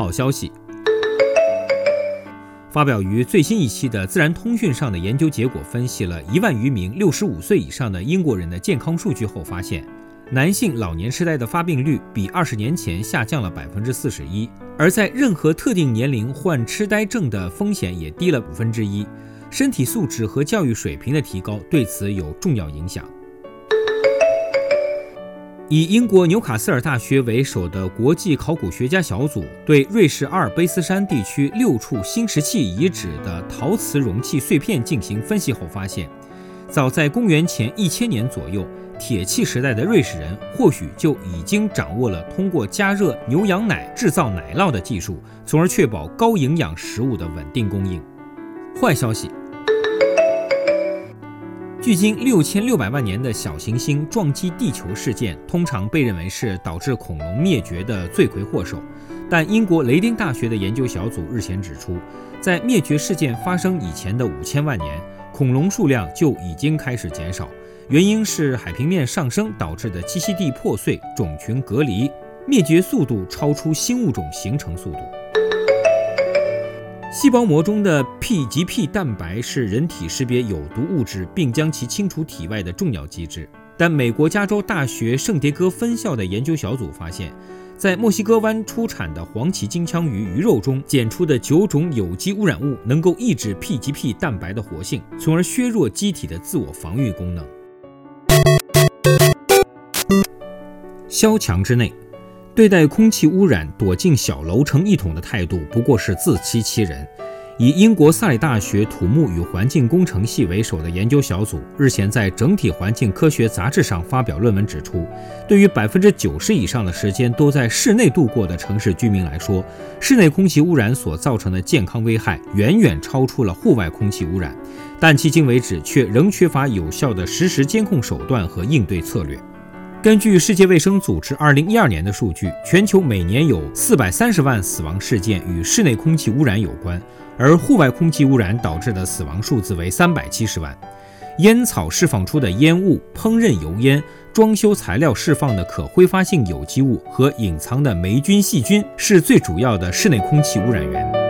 好消息。发表于最新一期的《自然通讯》上的研究结果，分析了一万余名六十五岁以上的英国人的健康数据后发现，男性老年痴呆的发病率比二十年前下降了百分之四十一，而在任何特定年龄患痴呆症的风险也低了五分之一。身体素质和教育水平的提高对此有重要影响。以英国纽卡斯尔大学为首的国际考古学家小组对瑞士阿尔卑斯山地区六处新石器遗址的陶瓷容器碎片进行分析后发现，早在公元前一千年左右，铁器时代的瑞士人或许就已经掌握了通过加热牛羊奶制造奶酪的技术，从而确保高营养食物的稳定供应。坏消息。距今六千六百万年的小行星撞击地球事件，通常被认为是导致恐龙灭绝的罪魁祸首。但英国雷丁大学的研究小组日前指出，在灭绝事件发生以前的五千万年，恐龙数量就已经开始减少，原因是海平面上升导致的栖息地破碎、种群隔离，灭绝速度超出新物种形成速度。细胞膜中的 P 及 P 蛋白是人体识别有毒物质并将其清除体外的重要机制。但美国加州大学圣迭戈分校的研究小组发现，在墨西哥湾出产的黄鳍金枪鱼鱼肉中检出的九种有机污染物能够抑制 P 及 P 蛋白的活性，从而削弱机体的自我防御功能。萧墙之内。对待空气污染，躲进小楼成一统的态度不过是自欺欺人。以英国萨里大学土木与环境工程系为首的研究小组日前在《整体环境科学杂志》上发表论文，指出，对于百分之九十以上的时间都在室内度过的城市居民来说，室内空气污染所造成的健康危害远远超出了户外空气污染，但迄今为止却仍缺乏有效的实时监控手段和应对策略。根据世界卫生组织二零一二年的数据，全球每年有四百三十万死亡事件与室内空气污染有关，而户外空气污染导致的死亡数字为三百七十万。烟草释放出的烟雾、烹饪油烟、装修材料释放的可挥发性有机物和隐藏的霉菌、细菌是最主要的室内空气污染源。